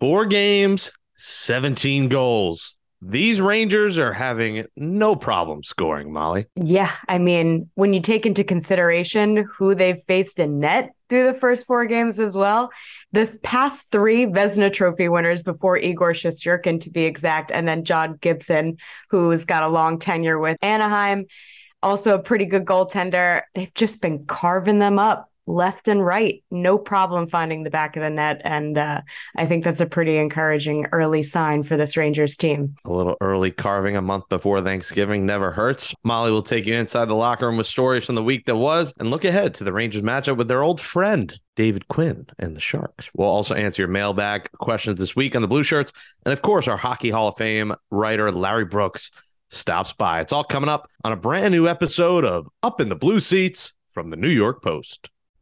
Four games, 17 goals. These Rangers are having no problem scoring, Molly. Yeah. I mean, when you take into consideration who they've faced in net through the first four games as well, the past three Vezina Trophy winners before Igor Shesterkin, to be exact, and then John Gibson, who's got a long tenure with Anaheim, also a pretty good goaltender. They've just been carving them up left and right, no problem finding the back of the net. And uh, I think that's a pretty encouraging early sign for this Rangers team. A little early carving a month before Thanksgiving never hurts. Molly will take you inside the locker room with stories from the week that was and look ahead to the Rangers matchup with their old friend, David Quinn and the Sharks. We'll also answer your mailbag questions this week on the Blue Shirts. And of course, our Hockey Hall of Fame writer, Larry Brooks, stops by. It's all coming up on a brand new episode of Up in the Blue Seats from the New York Post.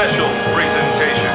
Special presentation.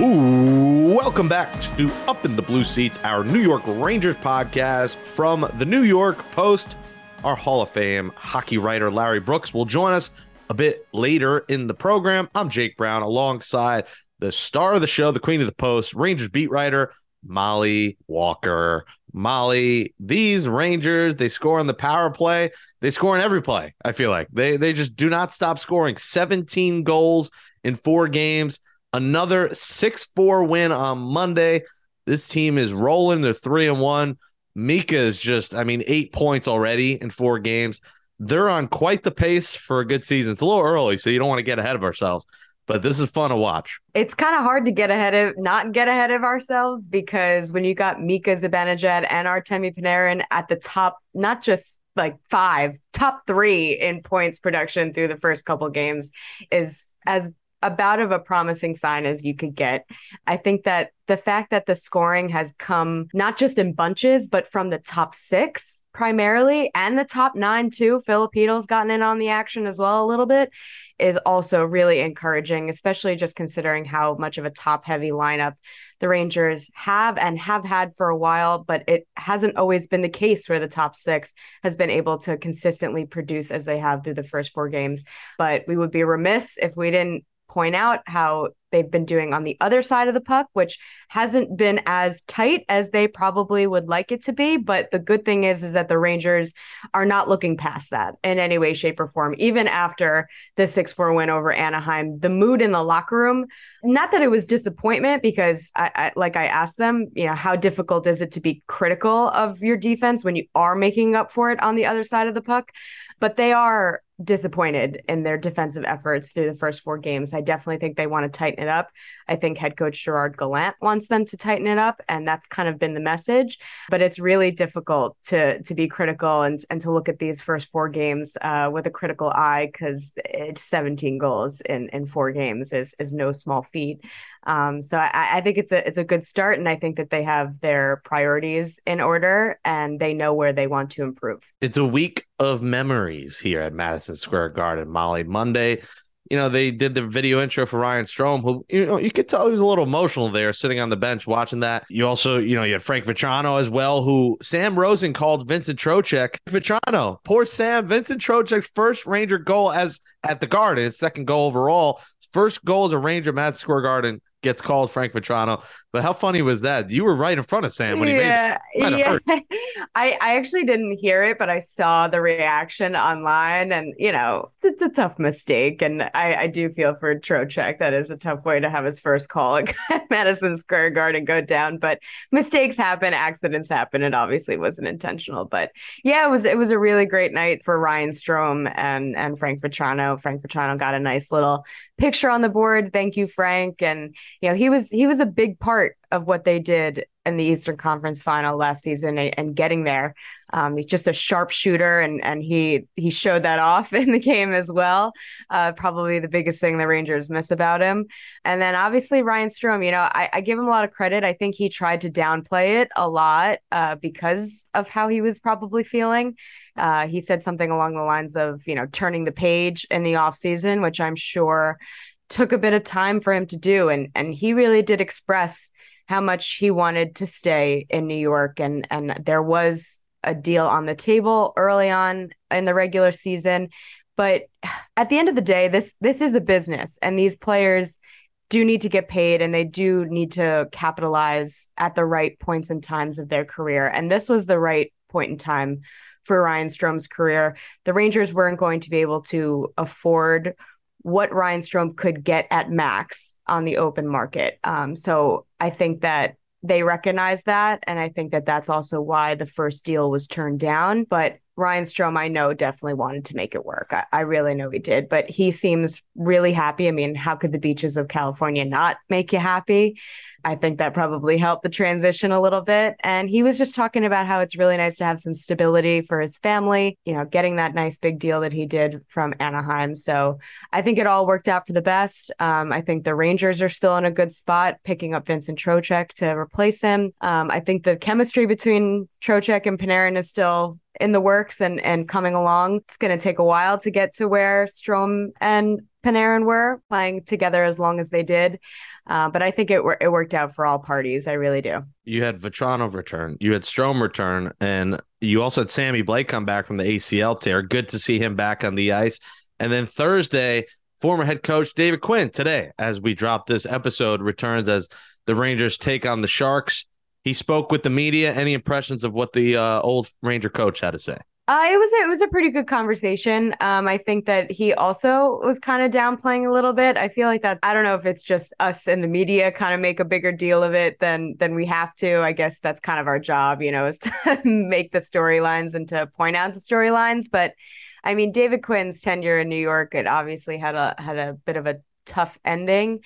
Ooh, welcome back to Up in the Blue Seats, our New York Rangers podcast from the New York Post. Our Hall of Fame hockey writer Larry Brooks will join us a bit later in the program. I'm Jake Brown alongside the star of the show, the queen of the post, Rangers beat writer Molly Walker. Molly, these Rangers, they score on the power play. They score in every play. I feel like they they just do not stop scoring. 17 goals in four games. Another 6-4 win on Monday. This team is rolling. They're three and one. Mika is just, I mean, eight points already in four games. They're on quite the pace for a good season. It's a little early, so you don't want to get ahead of ourselves but this is fun to watch. It's kind of hard to get ahead of not get ahead of ourselves because when you got Mika Zibanejad and Artemi Panarin at the top, not just like five, top three in points production through the first couple games is as about of a promising sign as you could get. I think that the fact that the scoring has come not just in bunches, but from the top six primarily and the top nine too. Filipinos gotten in on the action as well a little bit is also really encouraging, especially just considering how much of a top heavy lineup the Rangers have and have had for a while, but it hasn't always been the case where the top six has been able to consistently produce as they have through the first four games. But we would be remiss if we didn't point out how they've been doing on the other side of the puck, which hasn't been as tight as they probably would like it to be. But the good thing is, is that the Rangers are not looking past that in any way, shape, or form. Even after the 6 4 win over Anaheim, the mood in the locker room, not that it was disappointment, because I, I, like I asked them, you know, how difficult is it to be critical of your defense when you are making up for it on the other side of the puck? But they are disappointed in their defensive efforts through the first four games. I definitely think they want to tighten it up. I think head coach Gerard Gallant wants them to tighten it up, and that's kind of been the message. But it's really difficult to to be critical and and to look at these first four games uh, with a critical eye because it's 17 goals in in four games is is no small feat. Um, so I, I think it's a it's a good start, and I think that they have their priorities in order and they know where they want to improve. It's a week of memories here at Madison Square Garden. Molly Monday, you know they did the video intro for Ryan Strome, who you know you could tell he was a little emotional there, sitting on the bench watching that. You also you know you had Frank Vatrano as well, who Sam Rosen called Vincent Trocheck Vatrano. Poor Sam, Vincent Trocheck's first Ranger goal as at the Garden, his second goal overall. First goal as a Ranger, Madison Square Garden gets called Frank Vatrano. But how funny was that? You were right in front of Sam when yeah, he made it. Yeah, I, I actually didn't hear it, but I saw the reaction online, and you know, it's a tough mistake, and I, I do feel for Trocheck. That is a tough way to have his first call at Madison Square Garden go down. But mistakes happen, accidents happen. It obviously wasn't intentional, but yeah, it was it was a really great night for Ryan Strome and and Frank Vatrano. Frank Vatrano got a nice little picture on the board. Thank you, Frank, and you know, he was he was a big part of what they did in the Eastern Conference Final last season and, and getting there. Um, he's just a sharpshooter, and and he he showed that off in the game as well. Uh, probably the biggest thing the Rangers miss about him. And then obviously Ryan Strome. You know, I, I give him a lot of credit. I think he tried to downplay it a lot uh, because of how he was probably feeling. Uh, he said something along the lines of, you know, turning the page in the off season, which I'm sure took a bit of time for him to do. And and he really did express how much he wanted to stay in New York. And and there was a deal on the table early on in the regular season. But at the end of the day, this this is a business and these players do need to get paid and they do need to capitalize at the right points and times of their career. And this was the right point in time for Ryan Strome's career. The Rangers weren't going to be able to afford what Ryan Strome could get at max on the open market. Um, so I think that they recognize that. And I think that that's also why the first deal was turned down. But Ryan Strome, I know, definitely wanted to make it work. I, I, really know he did, but he seems really happy. I mean, how could the beaches of California not make you happy? I think that probably helped the transition a little bit. And he was just talking about how it's really nice to have some stability for his family, you know, getting that nice big deal that he did from Anaheim. So I think it all worked out for the best. Um, I think the Rangers are still in a good spot, picking up Vincent Trocheck to replace him. Um, I think the chemistry between Trocheck and Panarin is still in the works and and coming along. It's going to take a while to get to where Strome and Panarin were playing together as long as they did. Uh, but I think it it worked out for all parties. I really do. You had Vatrano return, you had Strome return, and you also had Sammy Blais come back from the ACL tear. Good to see him back on the ice. And then Thursday, former head coach David Quinn today, as we drop this episode, returns as the Rangers take on the Sharks. He spoke with the media. Any impressions of what the uh, old Ranger coach had to say? Uh, it was it was a pretty good conversation. Um, I think that he also was kind of downplaying a little bit. I feel like that I don't know if it's just us in the media kind of make a bigger deal of it than than we have to. I guess that's kind of our job, you know, is to make the storylines and to point out the storylines. But I mean, David Quinn's tenure in New York, it obviously had a had a bit of a tough ending,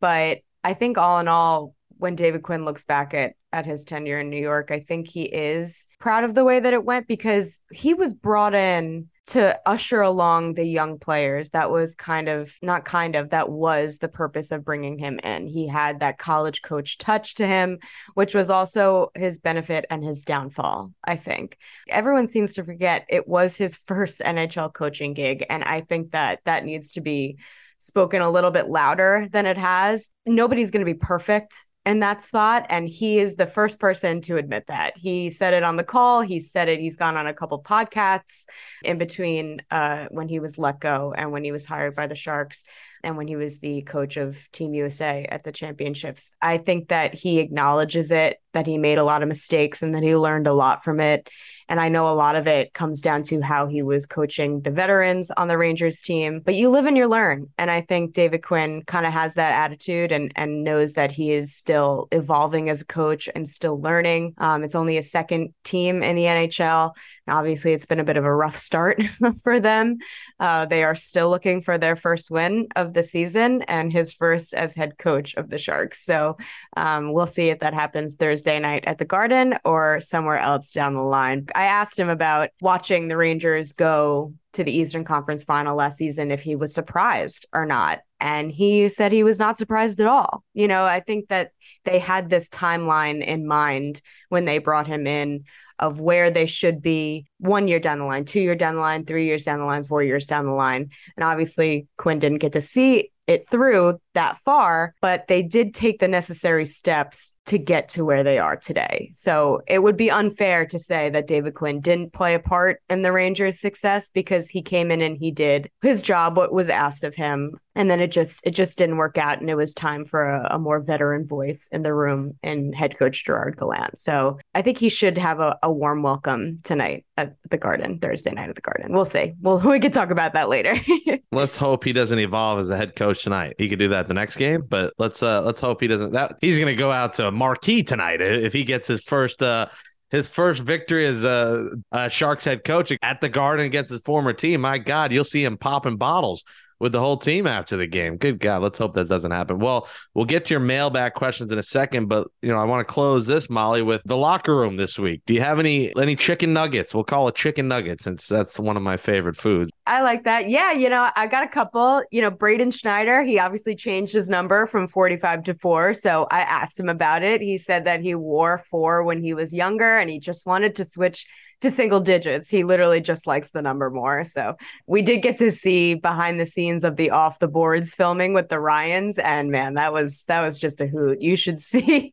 but I think all in all, when David Quinn looks back at at his tenure in New York, I think he is proud of the way that it went because he was brought in to usher along the young players. That was kind of not kind of that was the purpose of bringing him in. He had that college coach touch to him, which was also his benefit and his downfall, I think. Everyone seems to forget it was his first NHL coaching gig and I think that that needs to be spoken a little bit louder than it has. Nobody's going to be perfect in that spot and he is the first person to admit that. He said it on the call he said it he's gone on a couple podcasts in between uh, when he was let go and when he was hired by the sharks and when he was the coach of team usa at the championships. I think that he acknowledges it that he made a lot of mistakes and that he learned a lot from it and I know a lot of it comes down to how he was coaching the veterans on the Rangers team. But you live and you learn. And I think David Quinn kind of has that attitude and, and knows that he is still evolving as a coach and still learning. Um, it's only a second team in the NHL. And obviously, it's been a bit of a rough start for them. Uh, they are still looking for their first win of the season and his first as head coach of the Sharks. So um, we'll see if that happens Thursday night at the Garden or somewhere else down the line. I asked him about watching the Rangers go to the Eastern Conference final last season if he was surprised or not. And he said he was not surprised at all. You know, I think that they had this timeline in mind when they brought him in of where they should be one year down the line, two year down the line, three years down the line, four years down the line. And obviously, Quinn didn't get to see it through that far, but they did take the necessary steps to get to where they are today. So it would be unfair to say that David Quinn didn't play a part in the Rangers' success because he came in and he did his job, what was asked of him. And then it just it just didn't work out. And it was time for a, a more veteran voice in the room and head coach Gerard Gallant. So I think he should have a, a warm welcome tonight at the garden, Thursday night at the garden. We'll see. Well, we could talk about that later. let's hope he doesn't evolve as a head coach tonight. He could do that the next game, but let's uh let's hope he doesn't that he's gonna go out to a marquee tonight if he gets his first uh his first victory as a, a, Sharks head coach at the Garden against his former team. My God, you'll see him popping bottles with the whole team after the game. Good God, let's hope that doesn't happen. Well, we'll get to your mailbag questions in a second, but you know, I want to close this, Molly, with the locker room this week. Do you have any any chicken nuggets? We'll call it chicken nuggets since that's one of my favorite foods. I like that. Yeah, you know, I got a couple. You know, Braden Schneider, he obviously changed his number from 45 to 4, so I asked him about it. He said that he wore 4 when he was younger and he just wanted to switch to single digits. He literally just likes the number more. So we did get to see behind the scenes of the off the boards filming with the Ryans. And man, that was that was just a hoot. You should see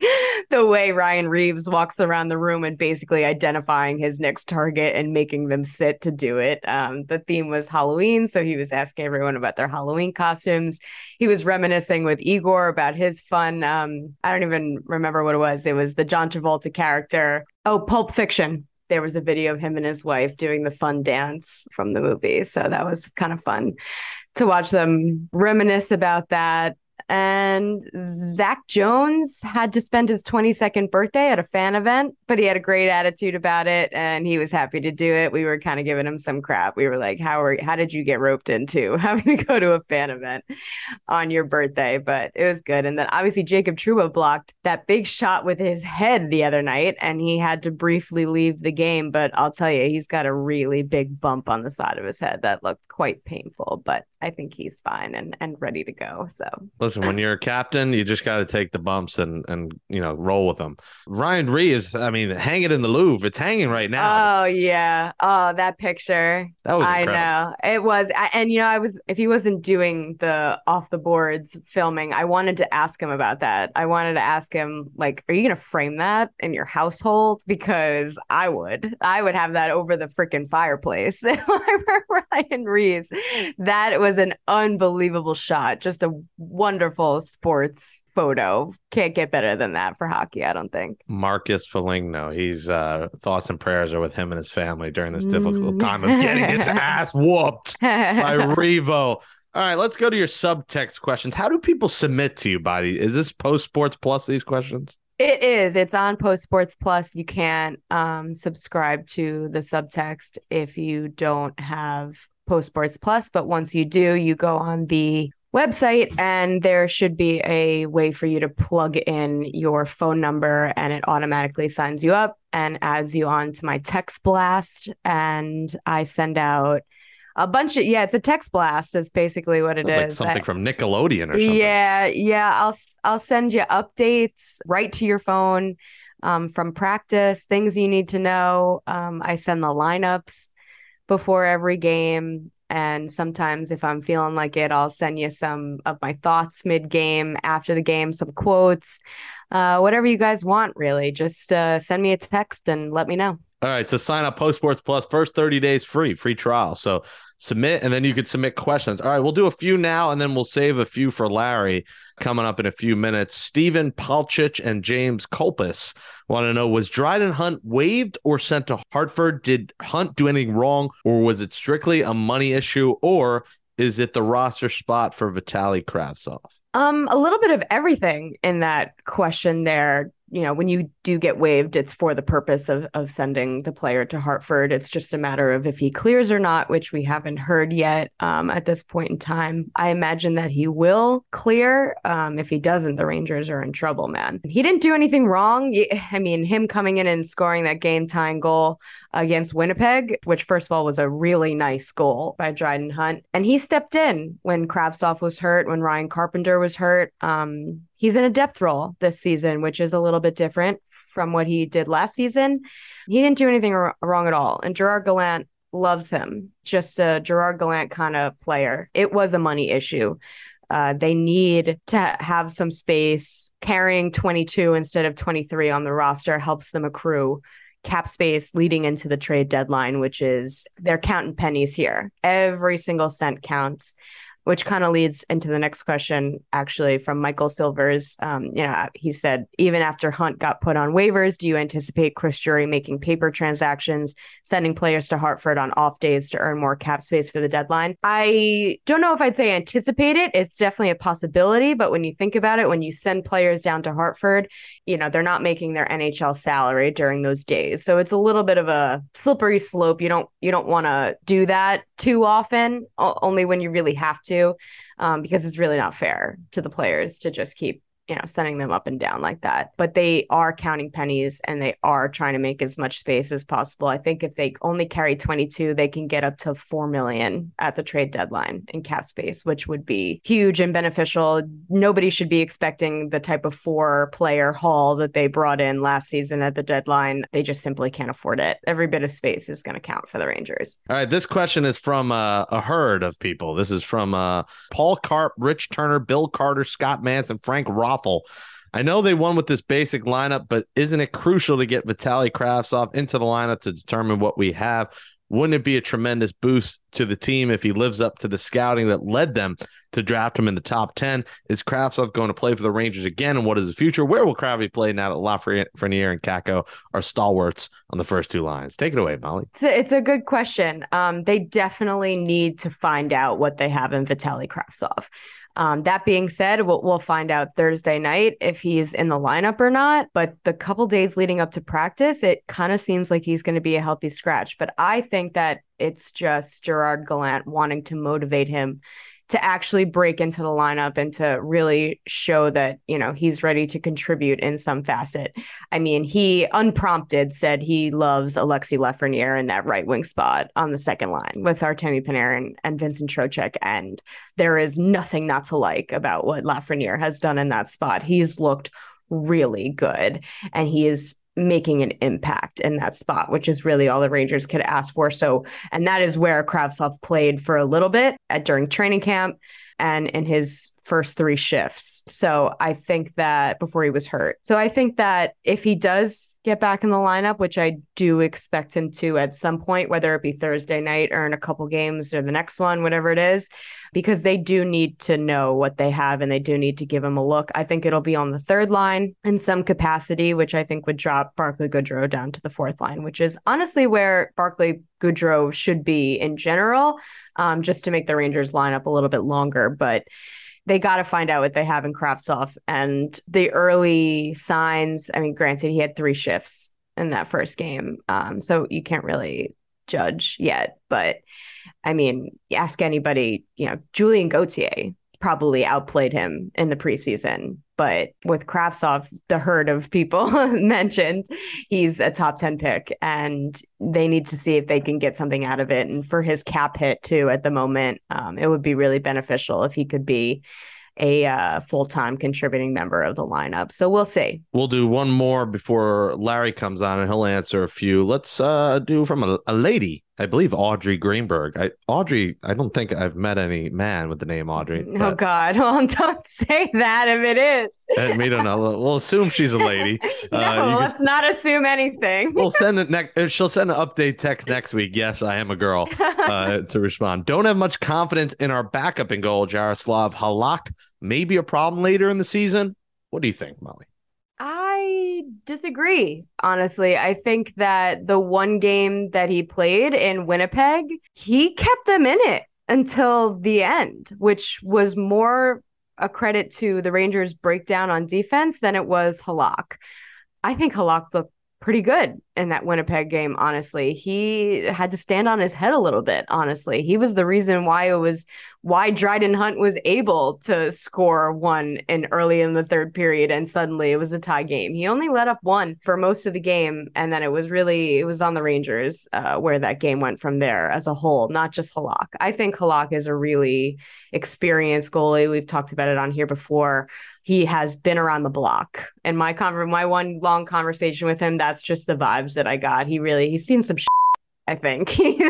the way Ryan Reaves walks around the room and basically identifying his next target and making them sit to do it. Um, the theme was Halloween. So he was asking everyone about their Halloween costumes. He was reminiscing with Igor about his fun. Um, I don't even remember what it was. It was the John Travolta character. Oh, Pulp Fiction there was a video of him and his wife doing the fun dance from the movie. So that was kind of fun to watch them reminisce about that. And Zach Jones had to spend his 22nd birthday at a fan event, but he had a great attitude about it and he was happy to do it. We were kind of giving him some crap. We were like, How are how did you get roped into having to go to a fan event on your birthday? But it was good. And then obviously Jacob Trouba blocked that big shot with his head the other night and he had to briefly leave the game. But I'll tell you, he's got a really big bump on the side of his head that looked quite painful. But I think he's fine and, and ready to go. So listen, when you're a captain, you just got to take the bumps and and you know roll with them. Ryan Reaves, I mean, hang it in the Louvre. It's hanging right now. Oh yeah. Oh, that picture. That was I know it was, and you know, I was if he wasn't doing the off the boards filming, I wanted to ask him about that. I wanted to ask him like, are you gonna frame that in your household? Because I would, I would have that over the freaking fireplace. Ryan Reaves. that was an unbelievable shot. Just a wonderful sports photo. Can't get better than that for hockey, I don't think. Marcus Foligno. He's uh thoughts and prayers are with him and his family during this difficult time of getting its ass whooped by Revo. All right, let's go to your subtext questions. How do people submit to you, Body? Is this Post Sports Plus these questions? It is. It's on Post Sports Plus. You can't um, subscribe to the subtext if you don't have Post Sports Plus. But once you do, you go on the website and there should be a way for you to plug in your phone number and it automatically signs you up and adds you on to my text blast. And i send out a bunch of yeah it's a text blast that's basically what it Sounds is. like something I- from nickelodeon or something. Yeah yeah i'll i'll send you updates right to your phone um, from practice things you need to know. Um, i send the lineups before every game and sometimes if i'm feeling like it i'll send you some of my thoughts mid game after the game some quotes uh, whatever you guys want really. Just uh, send me a text and let me know. All right, so sign up Post Sports Plus. First 30 days free, free trial. So submit and then you could submit questions. All right, we'll do a few now and then we'll save a few for Larry coming up in a few minutes. Stephen Palchich and James Culpus want to know was Dryden Hunt waived or sent to Hartford? Did Hunt do anything wrong or was it strictly a money issue or is it the roster spot for Vitali Kravtsov? Um, a little bit of everything in that question there. You know, when you do get waived, it's for the purpose of of sending the player to Hartford. It's just a matter of if he clears or not, which we haven't heard yet um, at this point in time. I imagine that he will clear. Um, if he doesn't, the Rangers are in trouble, man. He didn't do anything wrong. I mean, him coming in and scoring that game tying goal against Winnipeg, which first of all was a really nice goal by Dryden Hunt. And he stepped in when Kravtsov was hurt, when Ryan Carpenter was hurt. Um, he's in a depth role this season, which is a little bit different from what he did last season. He didn't do anything wr- wrong at all. And Gerard Gallant loves him, just a Gerard Gallant kind of player. It was a money issue. Uh, they need to have some space. Carrying 22 instead of 23 on the roster helps them accrue cap space leading into the trade deadline, which is they're counting pennies here. Every single cent counts, which kind of leads into the next question, actually, from Michael Silvers. Um, you know, he said, even after Hunt got put on waivers, do you anticipate Chris Drury making paper transactions, sending players to Hartford on off days to earn more cap space for the deadline? I don't know if I'd say anticipate it. It's definitely a possibility, but when you think about it, when you send players down to Hartford, you know, they're not making their NHL salary during those days. So it's a little bit of a slippery slope. You don't you don't want to do that too often, only when you really have to, um, because it's really not fair to the players to just keep you know, sending them up and down like that. But they are counting pennies and they are trying to make as much space as possible. I think if they only carry 22, they can get up to 4 million at the trade deadline in cap space, which would be huge and beneficial. Nobody should be expecting the type of four player haul that they brought in last season at the deadline. They just simply can't afford it. Every bit of space is going to count for the Rangers. All right. This question is from uh, a herd of people. This is from uh, Paul Carp, Rich Turner, Bill Carter, Scott Manson, Frank Roth. I know they won with this basic lineup, but isn't it crucial to get Vitaly Kravtsov into the lineup to determine what we have? Wouldn't it be a tremendous boost to the team if he lives up to the scouting that led them to draft him in the top 10? Is Kravtsov going to play for the Rangers again? And what is the future? Where will Kravy play now that Lafreniere and Kakko are stalwarts on the first two lines? Take it away, Molly. It's a, it's a good question. Um, they definitely need to find out what they have in Vitaly Kravtsov. Um, that being said, we'll, we'll find out Thursday night if he's in the lineup or not. But the couple days leading up to practice, it kind of seems like he's going to be a healthy scratch. But I think that it's just Gerard Gallant wanting to motivate him to actually break into the lineup and to really show that you know he's ready to contribute in some facet. I mean, he unprompted said he loves Alexi Lafreniere in that right wing spot on the second line with Artemi Panarin and Vincent Trocheck, and there is nothing not to like about what Lafreniere has done in that spot. He's looked really good, and he is making an impact in that spot, which is really all the Rangers could ask for. So, and that is where Kravtsov played for a little bit at, during training camp and in his first three shifts. So I think that before he was hurt. So I think that if he does get back in the lineup, which I do expect him to at some point, whether it be Thursday night or in a couple games or the next one, whatever it is, because they do need to know what they have and they do need to give him a look. I think it'll be on the third line in some capacity, which I think would drop Barclay Goodrow down to the fourth line, which is honestly where Barclay Goodrow should be in general, um, just to make the Rangers line up a little bit longer. But they got to find out what they have in Kravtsov and the early signs. I mean, granted, he had three shifts in that first game, um, so you can't really judge yet. But I mean, ask anybody. You know, Julien Gauthier probably outplayed him in the preseason. But with Kravtsov, the herd of people mentioned, he's a top 10 pick and they need to see if they can get something out of it. And for his cap hit, too, at the moment, um, it would be really beneficial if he could be a uh, full time contributing member of the lineup. So we'll see. We'll do one more before Larry comes on and he'll answer a few. Let's uh, do from a, a lady I believe Audrey Greenberg. I Audrey, I don't think I've met any man with the name Audrey. Oh God! Well, don't say that if it is. and we don't know. We'll assume she's a lady. no, uh, let's could, not assume anything. we'll send it next. Uh, she'll send an update text next week. Yes, I am a girl. Uh, to respond. Don't have much confidence in our backup in goal. Jaroslav Halak may be a problem later in the season. What do you think, Molly? Disagree, honestly. I think that the one game that he played in Winnipeg, he kept them in it until the end, which was more a credit to the Rangers' breakdown on defense than it was Halak. I think Halak looked pretty good in that Winnipeg game, honestly. He had to stand on his head a little bit, honestly. He was the reason why it was why Dryden Hunt was able to score one in early in the third period and suddenly it was a tie game. He only let up one for most of the game and then it was really it was on the Rangers uh, where that game went from there as a whole, not just Halak. I think Halak is a really experienced goalie. We've talked about it on here before he has been around the block. And my con- my one long conversation with him, that's just the vibes that I got. He really he's seen some. Shit, I think he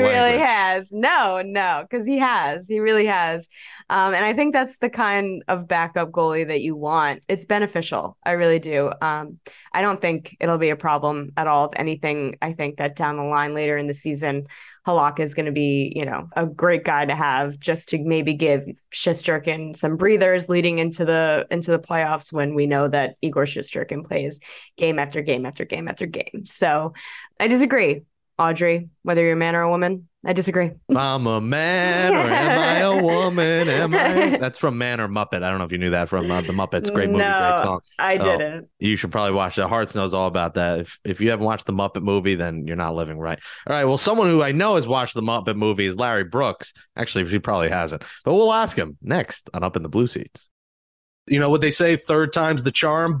really has. No, no, because he has. He really has. Um, and I think that's the kind of backup goalie that you want. It's beneficial. I really do. Um, I don't think it'll be a problem at all. If anything, I think that down the line later in the season, Halak is going to be, you know, a great guy to have just to maybe give Shesterkin some breathers leading into the into the playoffs when we know that Igor Shesterkin plays game after game after game after game. So I disagree, Audrey, whether you're a man or a woman. I disagree. If I'm a man or am I a woman? Am I? That's from Man or Muppet. I don't know if you knew that from uh, the Muppets. Great movie, No, great song. I Oh. didn't. You should probably watch that. Hearts knows all about that. If if you haven't watched the Muppet movie, then you're not living right. All right. Well, someone who I know has watched the Muppet movie is Larry Brooks. Actually, he probably hasn't, but we'll ask him next on Up in the Blue Seats. You know what they say, third time's the charm?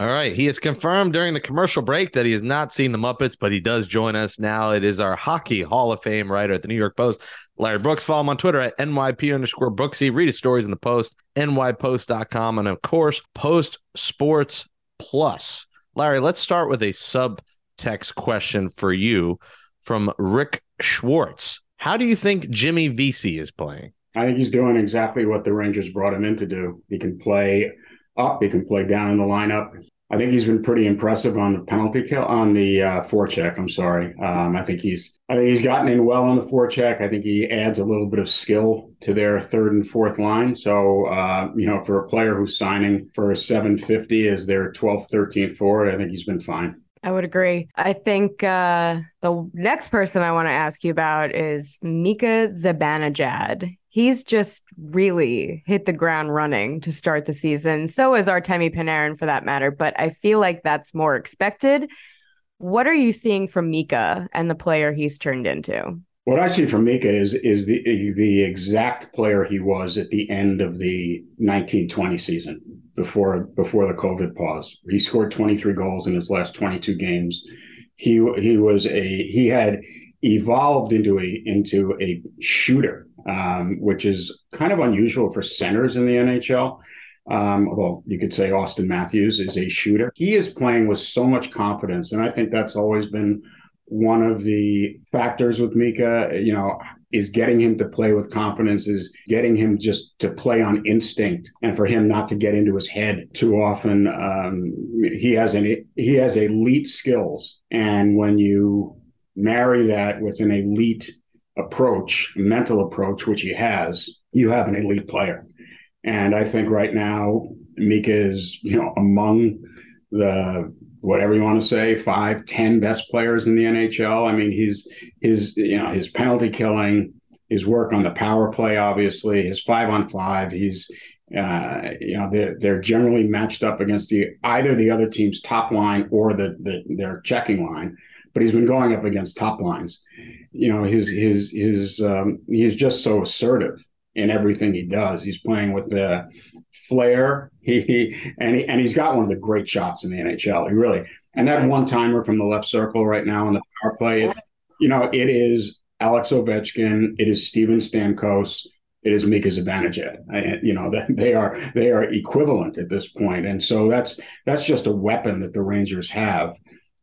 All right. He has confirmed during the commercial break that he has not seen the Muppets, but he does join us now. It is our hockey Hall of Fame writer at the New York Post, Larry Brooks. Follow him on Twitter at NYP underscore Brooksy. Read his stories in the Post, NYPost.com, and of course, Post Sports Plus. Larry, let's start with a subtext question for you from Rick Schwartz. How do you think Jimmy Vesey is playing? I think he's doing exactly what the Rangers brought him in to do. He can play up, he can play down in the lineup. I think he's been pretty impressive on the penalty kill on the uh, forecheck. I'm sorry. Um, I think he's I think he's gotten in well on the forecheck. I think he adds a little bit of skill to their third and fourth line. So uh, you know, for a player who's signing for a 750 as their 12th, 13th forward, I think he's been fine. I would agree. I think uh, the next person I want to ask you about is Mika Zibanejad. He's just really hit the ground running to start the season. So is Artemi Panarin for that matter, but I feel like that's more expected. What are you seeing from Mika and the player he's turned into? What I see from Mika is is the the exact player he was at the end of the 1920 season before before the COVID pause. He scored 23 goals in his last 22 games. He he was a he had evolved into a into a shooter, um, which is kind of unusual for centers in the NHL. Um, although you could say Auston Matthews is a shooter, he is playing with so much confidence, and I think that's always been one of the factors with Mika, you know, is getting him to play with confidence, is getting him just to play on instinct, and for him not to get into his head too often. Um, he has an he has elite skills, and when you marry that with an elite approach, mental approach, which he has, you have an elite player. And I think right now Mika is, you know, among the whatever you want to say, five, ten best players in the NHL. I mean, he's his you know his penalty killing, his work on the power play, obviously, his five on five. He's uh, you know they're they're generally matched up against the either the other team's top line or the, the their checking line, but he's been going up against top lines. You know his his his um, he's just so assertive in everything he does. He's playing with the flair. He, he and he and he's got one of the great shots in the NHL. He really and that one timer from the left circle right now on the power play. It, you know, it is Alex Ovechkin. It is Steven Stamkos. It is Mika Zibanejad. You know, they are they are equivalent at this point. point, and so that's that's just a weapon that the Rangers have,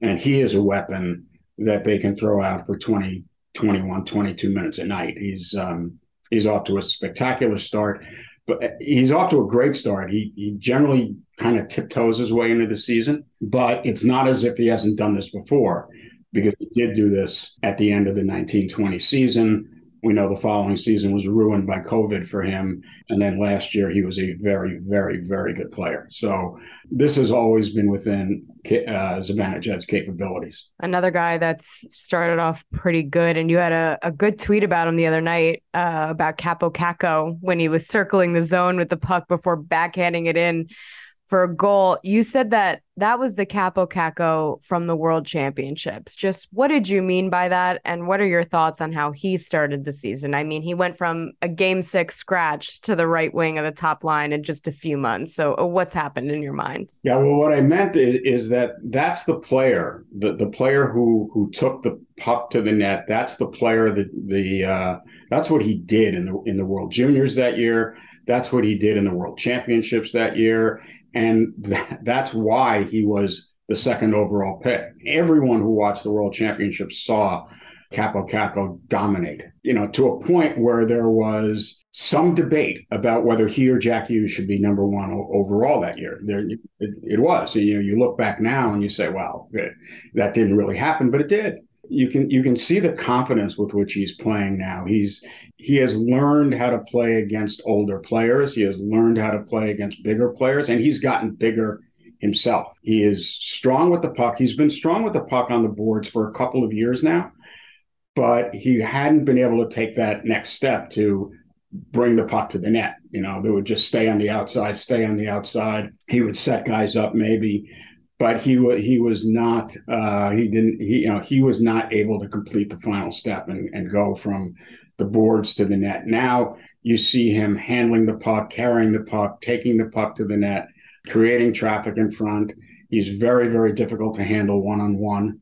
and he is a weapon that they can throw out for 20, 21, 22 minutes a night. He's um, he's off to a spectacular start but he's off to a great start. He he generally kind of tiptoes his way into the season, but it's not as if he hasn't done this before, because he did do this at the end of the 1920 season. We know the following season was ruined by COVID for him, and then last year he was a very, very, very good player. So this has always been within uh, Zibanejad's capabilities. Another guy that's started off pretty good, and you had a, a good tweet about him the other night uh, about Kaapo Kakko when he was circling the zone with the puck before backhanding it in for a goal. You said that that was the Kaapo Kakko from the World Championships. Just what did you mean by that? And what are your thoughts on how he started the season? I mean, he went from a game six scratch to the right wing of the top line in just a few months. So, uh, what's happened in your mind? Yeah, well, what I meant is, is that that's the player, the, the player who who took the puck to the net. That's the player that the uh, that's what he did in the in the World Juniors that year. That's what he did in the World Championships that year. And that, that's why he was the second overall pick. Everyone who watched the World Championship saw Kaapo Kakko dominate, you know, to a point where there was some debate about whether he or Jack Hughes should be number one overall that year. There, it, it was. You know, you look back now and you say, "Wow, eh, that didn't really happen," but it did. You can you can see the confidence with which he's playing now. He's he has learned how to play against older players. He has learned how to play against bigger players, and he's gotten bigger himself. He is strong with the puck. He's been strong with the puck on the boards for a couple of years now, but he hadn't been able to take that next step to bring the puck to the net. You know, they would just stay on the outside, stay on the outside. He would set guys up maybe, but he was he was not uh, he didn't he you know he was not able to complete the final step and, and go from the boards to the net. Now you see him handling the puck, carrying the puck, taking the puck to the net, creating traffic in front. He's very very difficult to handle one on one.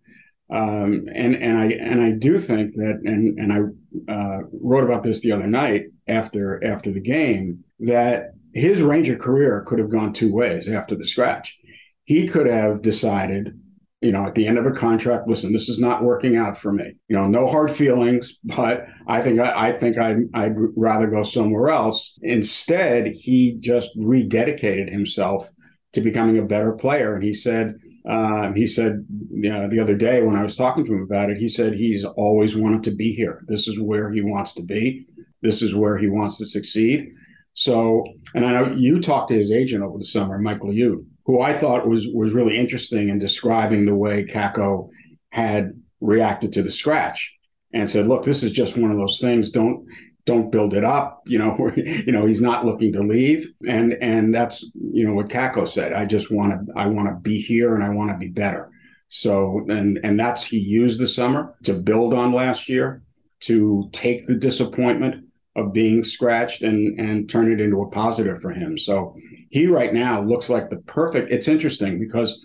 Um, and and I and I do think that and and I uh, wrote about this the other night after after the game that his Ranger career could have gone two ways after the scratch. He could have decided, you know, at the end of a contract, listen, this is not working out for me. You know, no hard feelings, but I think I, I think I'd, I'd rather go somewhere else. Instead, he just rededicated himself to becoming a better player, and he said um, he said uh, the other day when I was talking to him about it, he said he's always wanted to be here. This is where he wants to be. This is where he wants to succeed. So, and I know you talked to his agent over the summer, Michael Yu, who I thought was was really interesting in describing the way Kakko had reacted to the scratch, and said, "Look, this is just one of those things. Don't don't build it up. You know, you know, he's not looking to leave, and and that's you know what Kakko said. I just want to I want to be here and I want to be better. So and and that's he used the summer to build on last year, to take the disappointment of being scratched and and turn it into a positive for him. So he right now looks like the perfect. It's interesting because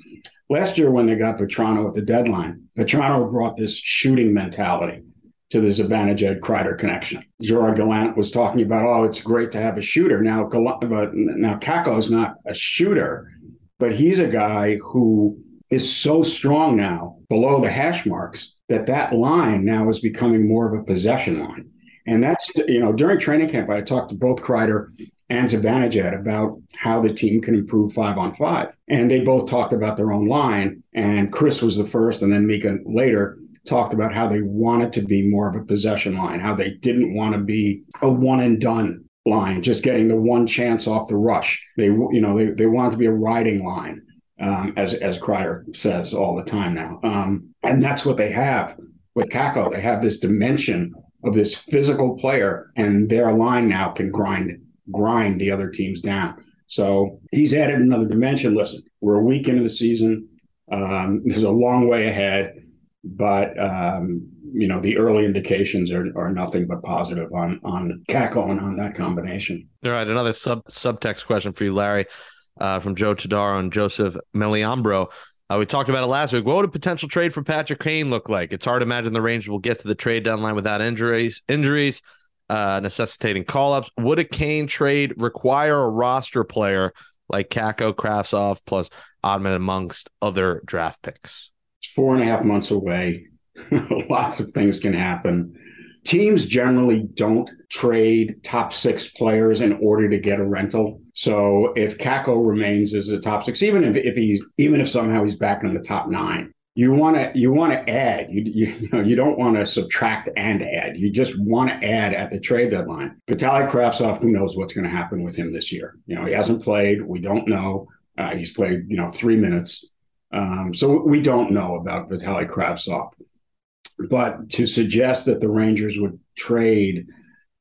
last year when they got Vatrano at the deadline, Vatrano brought this shooting mentality to the Zibanejad Kreider connection. Gerard Gallant was talking about, oh, it's great to have a shooter. Now, but now Kakko is not a shooter, but he's a guy who is so strong now below the hash marks that that line now is becoming more of a possession line. And that's, you know, during training camp, I talked to both Kreider and Zibanejad about how the team can improve five on five. And they both talked about their own line. And Chris was the first, and then Mika later talked about how they wanted to be more of a possession line, how they didn't want to be a one and done line, just getting the one chance off the rush. They, you know, they, they wanted to be a riding line, um, as as Kreider says all the time now, um, and that's what they have with Kakko. They have this dimension of this physical player, and their line now can grind grind the other teams down. So he's added another dimension. Listen, we're a week into the season. Um, there's a long way ahead but um, you know the early indications are, are nothing but positive on on Kakko and on that combination. All right, another sub subtext question for you, Larry, uh, from Joe Todaro and Joseph Meliambro. Uh, we talked about it last week. What would a potential trade for Patrick Kane look like? It's hard to imagine the Rangers will get to the trade deadline without injuries, injuries uh, necessitating call ups. Would a Kane trade require a roster player like Kakko, Kravtsov, plus Oddman amongst other draft picks? It's four and a half months away. Lots of things can happen. Teams generally don't trade top six players in order to get a rental. So if Kakko remains as a top six, even if, if he's even if somehow he's back in the top nine, you want to you want to add. You, you, you know you don't want to subtract and add. You just want to add at the trade deadline. Vitaly Kravtsov, who knows what's going to happen with him this year? You know he hasn't played. We don't know. Uh, he's played you know three minutes. Um, so we don't know about Vitaly Kravtsov. But to suggest that the Rangers would trade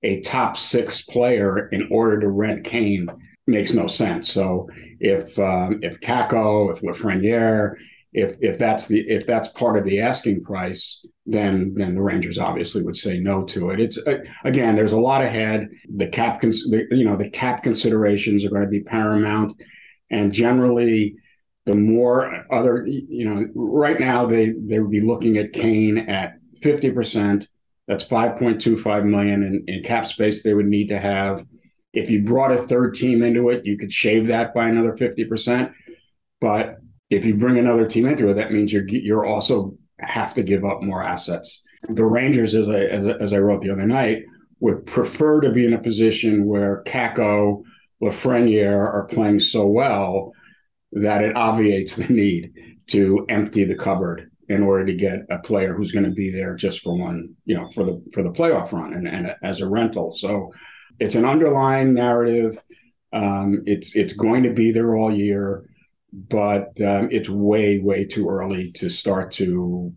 a top six player in order to rent Kane makes no sense. So if um, if Kakko, if Lafreniere, if if that's the if that's part of the asking price, then then the Rangers obviously would say no to it. It's uh, again, there's a lot ahead. The cap, cons- the, you know, the cap considerations are going to be paramount, and generally the more other, you know, right now they they would be looking at Kane at 50%. That's 5.25 million in, in cap space they would need to have. If you brought a third team into it, you could shave that by another 50%. But if you bring another team into it, that means you're you're also have to give up more assets. the Rangers, as I as, as I wrote the other night, would prefer to be in a position where Kakko, Lafreniere are playing so well that it obviates the need to empty the cupboard in order to get a player who's going to be there just for one, you know, for the for the playoff run and, and as a rental. So it's an underlying narrative. Um, it's it's going to be there all year, but um, it's way way too early to start to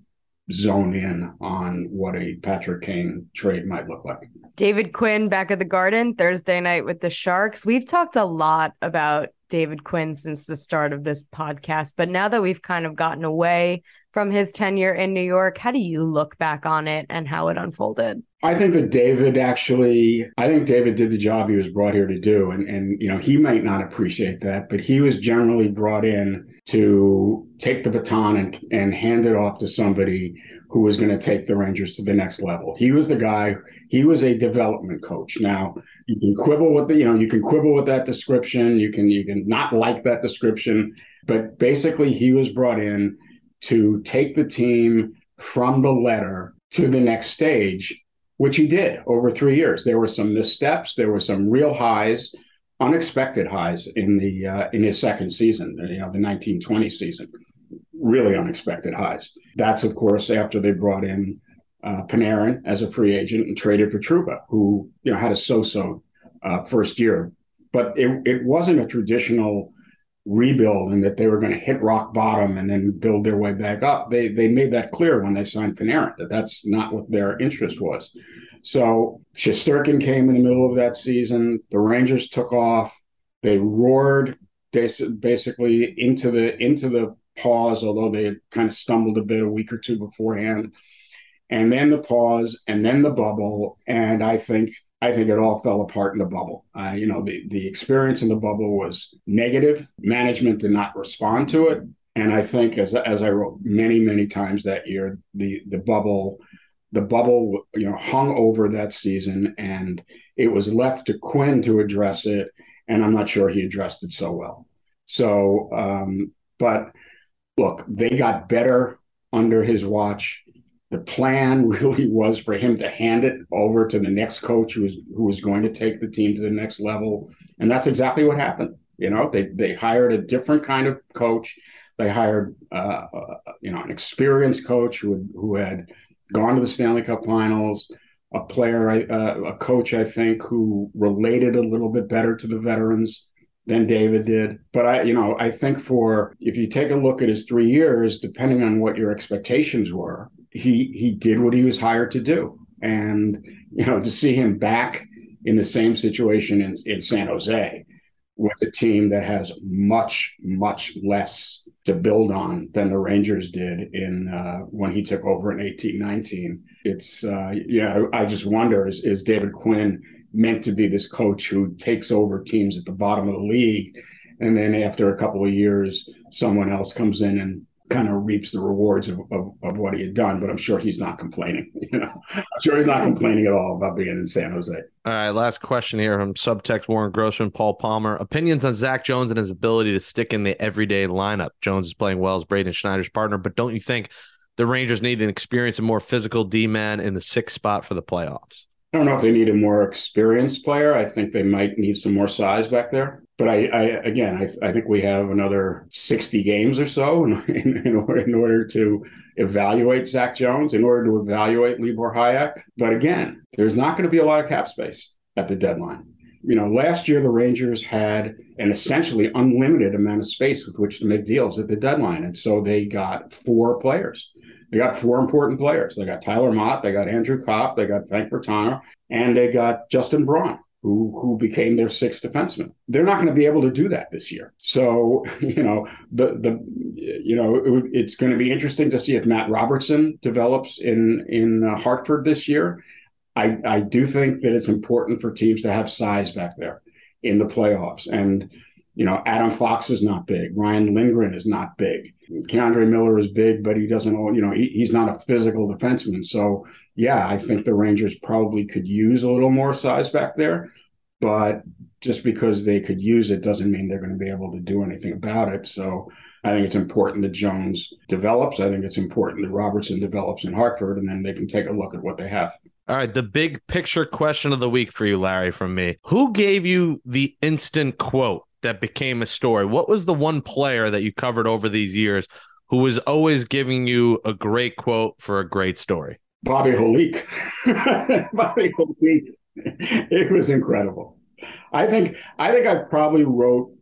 zone in on what a Patrick Kane trade might look like. David Quinn back at the Garden Thursday night with the Sharks. We've talked a lot about David Quinn since the start of this podcast, but now that we've kind of gotten away from his tenure in New York. How do you look back on it and how it unfolded? I think that David actually, I think David did the job he was brought here to do. And, and, you know, he might not appreciate that, but he was generally brought in to take the baton and, and hand it off to somebody who was going to take the Rangers to the next level. He was the guy, he was a development coach. Now, you can quibble with the, you know, you can quibble with that description. You can, you can not like that description, but basically he was brought in to take the team from the letter to the next stage, which he did over three years. There were some missteps, there were some real highs, unexpected highs in the uh, in his second season, you know, the 1920 season. Really unexpected highs. That's of course after they brought in uh, Panarin as a free agent and traded for Trouba, who you know had a so-so uh, first year, but it it wasn't a traditional rebuild and that they were going to hit rock bottom and then build their way back up. They they made that clear when they signed Panarin that that's not what their interest was. So Shesterkin came in the middle of that season. The Rangers took off. They roared basically into the into the pause, although they kind of stumbled a bit a week or two beforehand. And then the pause, and then the bubble. And I think I think it all fell apart in the bubble. Uh, you know, the, the experience in the bubble was negative. Management did not respond to it. And I think, as, as I wrote many, many times that year, the, the bubble, the bubble, you know, hung over that season, and it was left to Quinn to address it. And I'm not sure he addressed it so well. So, um, but look, they got better under his watch the plan really was for him to hand it over to the next coach who was who was going to take the team to the next level. And that's exactly what happened. You know they they hired a different kind of coach. They hired uh, uh, you know an experienced coach who had, who had gone to the Stanley Cup Finals a player uh, a coach I think who related a little bit better to the veterans than David did. But I, you know, I think for if you take a look at his three years, depending on what your expectations were, he he did what he was hired to do. And you know, to see him back in the same situation in, in San Jose with a team that has much much less to build on than the Rangers did in uh, when he took over in eighteen nineteen. It's uh, yeah, I just wonder is is David Quinn meant to be this coach who takes over teams at the bottom of the league, and then after a couple of years, someone else comes in and kind of reaps the rewards of, of, of, what he had done, but I'm sure he's not complaining. You know, I'm sure he's not complaining at all about being in San Jose. All right, last question here from subtext Warren Grossman, Paul Palmer. Opinions on Zach Jones and his ability to stick in the everyday lineup. Jones is playing well as Braden Schneider's partner, but don't you think the Rangers need an experienced and more physical D man in the sixth spot for the playoffs? I don't know if they need a more experienced player. I think they might need some more size back there. But I, I again, I, I think we have another 60 games or so in, in, in, order, in order to evaluate Zach Jones, in order to evaluate Libor Hajek. But again, there's not going to be a lot of cap space at the deadline. You know, last year the Rangers had an essentially unlimited amount of space with which to make deals at the deadline. And so they got four players they got four important players. They got Tyler Motte, they got Andrew Copp, they got Frank Vatrano, and they got Justin Braun, who who became their sixth defenseman. They're not going to be able to do that this year. So you know the the you know it, it's going to be interesting to see if Matt Robertson develops in in uh, Hartford this year. I I do think that it's important for teams to have size back there in the playoffs and you know, Adam Fox is not big. Ryan Lindgren is not big. K'Andre Miller is big, but he doesn't, you know, he, he's not a physical defenseman. So, yeah, I think the Rangers probably could use a little more size back there. But just because they could use it doesn't mean they're going to be able to do anything about it. So, I think it's important that Jones develops. I think it's important that Robertson develops in Hartford, and then they can take a look at what they have. All right, the big picture question of the week for you, Larry, from me. Who gave you the instant quote that became a story? What was the one player that you covered over these years who was always giving you a great quote for a great story? Bobby Holik. Bobby Holik. It was incredible. I think I think I probably wrote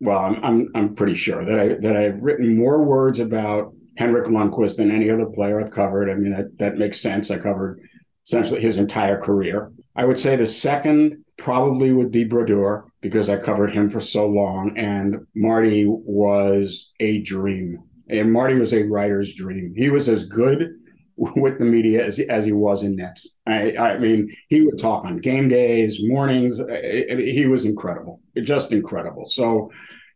well, I'm I'm I'm pretty sure that I that I've written more words about Henrik Lundqvist than any other player I've covered. I mean that that makes sense. I covered essentially his entire career. I would say the second probably would be Brodeur because I covered him for so long, and Marty was a dream. And Marty was a writer's dream. He was as good with the media as, as he was in nets. I, I mean, he would talk on game days, mornings. He was incredible, just incredible. So,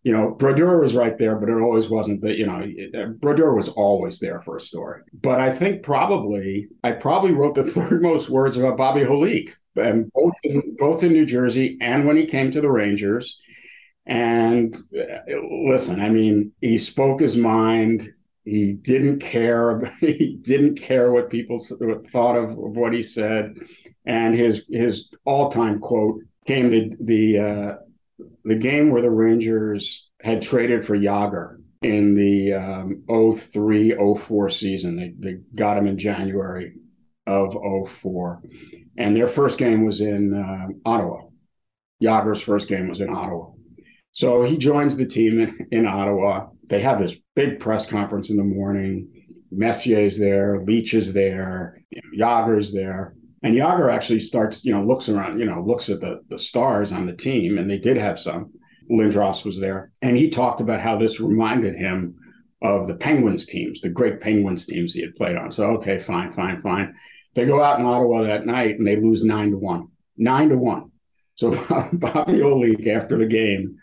you know, Brodeur was right there, but it always wasn't that, you know, Brodeur was always there for a story. But I think probably, I probably wrote the third most words about Bobby Holik, and both in, both in New Jersey and when he came to the Rangers. And uh, listen, I mean, he spoke his mind he didn't care. He didn't care what people thought of, what he said. And his his all time quote came the the uh, the game where the Rangers had traded for Jagr in the um, 03 04 season. They, they got him in January of 04. And their first game was in uh, Ottawa. Jagr's first game was in Ottawa. So he joins the team in, in Ottawa. They have this big press conference in the morning. Messier's there, Leetch is there, Jagr's there. And Jagr actually starts, you know, looks around, you know, looks at the, the stars on the team, and they did have some. Lindros was there. And he talked about how this reminded him of the Penguins teams, the great Penguins teams he had played on. So, okay, fine, fine, fine. They go out in Ottawa that night and they lose nine to one. Nine to one. So Bobby Holik, after the game,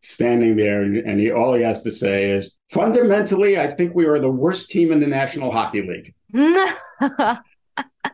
standing there, and, and he, all he has to say is, fundamentally, I think we are the worst team in the National Hockey League.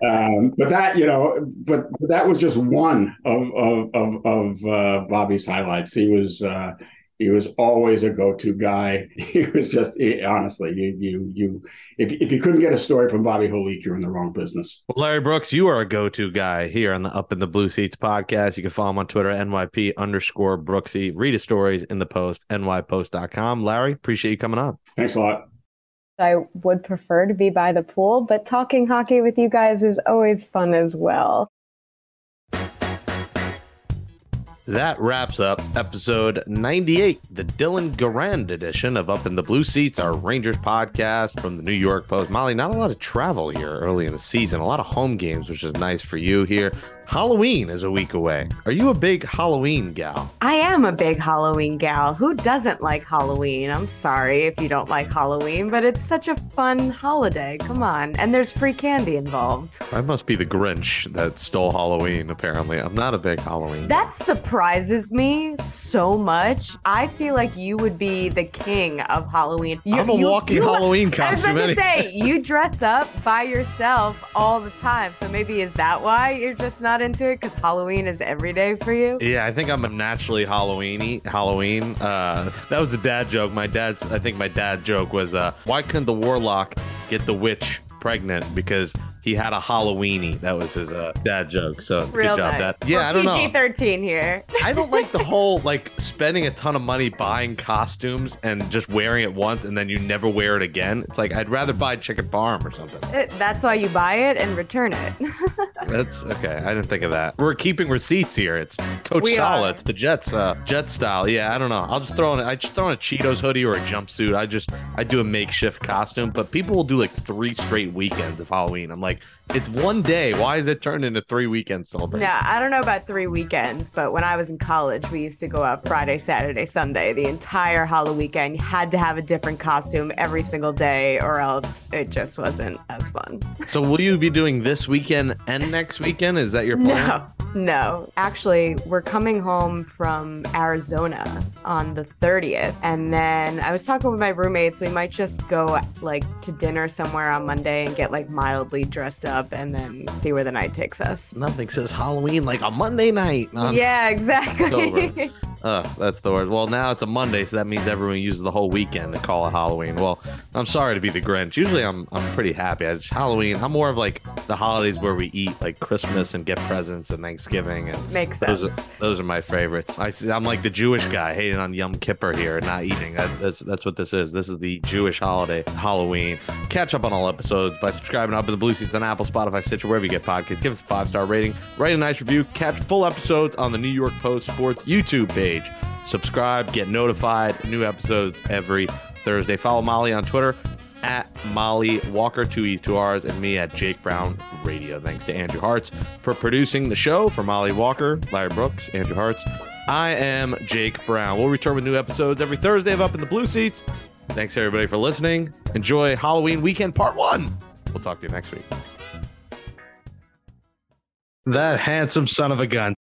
um, but that, you know, but, but, that was just one of of of, of uh, Bobby's highlights. He was uh, he was always a go-to guy. He was just he, honestly, you you you if if you couldn't get a story from Bobby Holik, you're in the wrong business. Well, Larry Brooks, you are a go-to guy here on the Up in the Blue Seats podcast. You can follow him on Twitter, NYP underscore Brooksy. Read his stories in the post, nypost.com. Larry, appreciate you coming on. Thanks a lot. I would prefer to be by the pool, but talking hockey with you guys is always fun as well. That wraps up episode 98, the Dylan Garand edition of Up in the Blue Seats, our Rangers podcast from the New York Post. Mollie, not a lot of travel here early in the season, a lot of home games, which is nice for you here. Halloween is a week away. Are you a big Halloween gal? I am a big Halloween gal. Who doesn't like Halloween? I'm sorry if you don't like Halloween, but it's such a fun holiday. Come on. And there's free candy involved. I must be the Grinch that stole Halloween, apparently. I'm not a big Halloween. That surprises me so much. I feel like you would be the king of Halloween. You, I'm a you, walking you, Halloween costume. I was about to say, you dress up by yourself all the time. So maybe is that why you're just not into it? Because Halloween is every day for you? Yeah, I think I'm a naturally Halloweeny. Halloween. Uh, that was a dad joke. My dad's, I think my dad joke was, uh, why couldn't the warlock get the witch pregnant? Because he had a Halloweeny. That was his uh, dad joke. So Real good job, nice. Dad. Yeah, We're I don't know. PG-13 here. I don't like the whole like spending a ton of money buying costumes and just wearing it once and then you never wear it again. It's like I'd rather buy Chicken Farm or something. It- that's why you buy it and return it. That's okay. I didn't think of that. We're keeping receipts here. It's Coach We Sala. are. It's the Jets, uh, Jet style. Yeah, I don't know. I'll just throw in. I just throw in a Cheetos hoodie or a jumpsuit. I just I do a makeshift costume. But people will do like three straight weekends of Halloween. I'm like, it's one day. Why is it turned into three weekend celebrations? Yeah, I don't know about three weekends, but when I was in college, we used to go out Friday, Saturday, Sunday. The entire Halloween weekend, you had to have a different costume every single day, or else it just wasn't as fun. So will you be doing this weekend and next weekend? Is that your plan? No, no. Actually, we're coming home from Arizona on the 30th. And then I was talking with my roommates. We might just go like to dinner somewhere on Monday and get like mildly dressed up and then see where the night takes us. Nothing says Halloween like a Monday night. yeah, exactly. Uh, that's the word. Well, now it's a Monday, so that means everyone uses the whole weekend to call it Halloween. Well, I'm sorry to be the Grinch. Usually, I'm I'm pretty happy. It's Halloween. I'm more of like the holidays where we eat, like Christmas and get presents and Thanksgiving, and Makes sense. those are those are my favorites. I I'm like the Jewish guy hating on Yom Kippur here, and not eating. That, that's that's what this is. This is the Jewish holiday, Halloween. Catch up on all episodes by subscribing up to the Blue Seats on Apple, Spotify, Stitcher, wherever you get podcasts. Give us a five star rating, write a nice review. Catch full episodes on the New York Post Sports YouTube page. Subscribe, get notified. New episodes every Thursday. Follow Mollie on Twitter at Mollie Walker, two E's, two R's, and me at Jake Brown Radio. Thanks to Andrew Hartz for producing the show. For Mollie Walker, Larry Brooks, Andrew Hartz, I am Jake Brown. We'll return with new episodes every Thursday of Up in the Blue Seats. Thanks everybody for listening. Enjoy Halloween weekend part one. We'll talk to you next week. That handsome son of a gun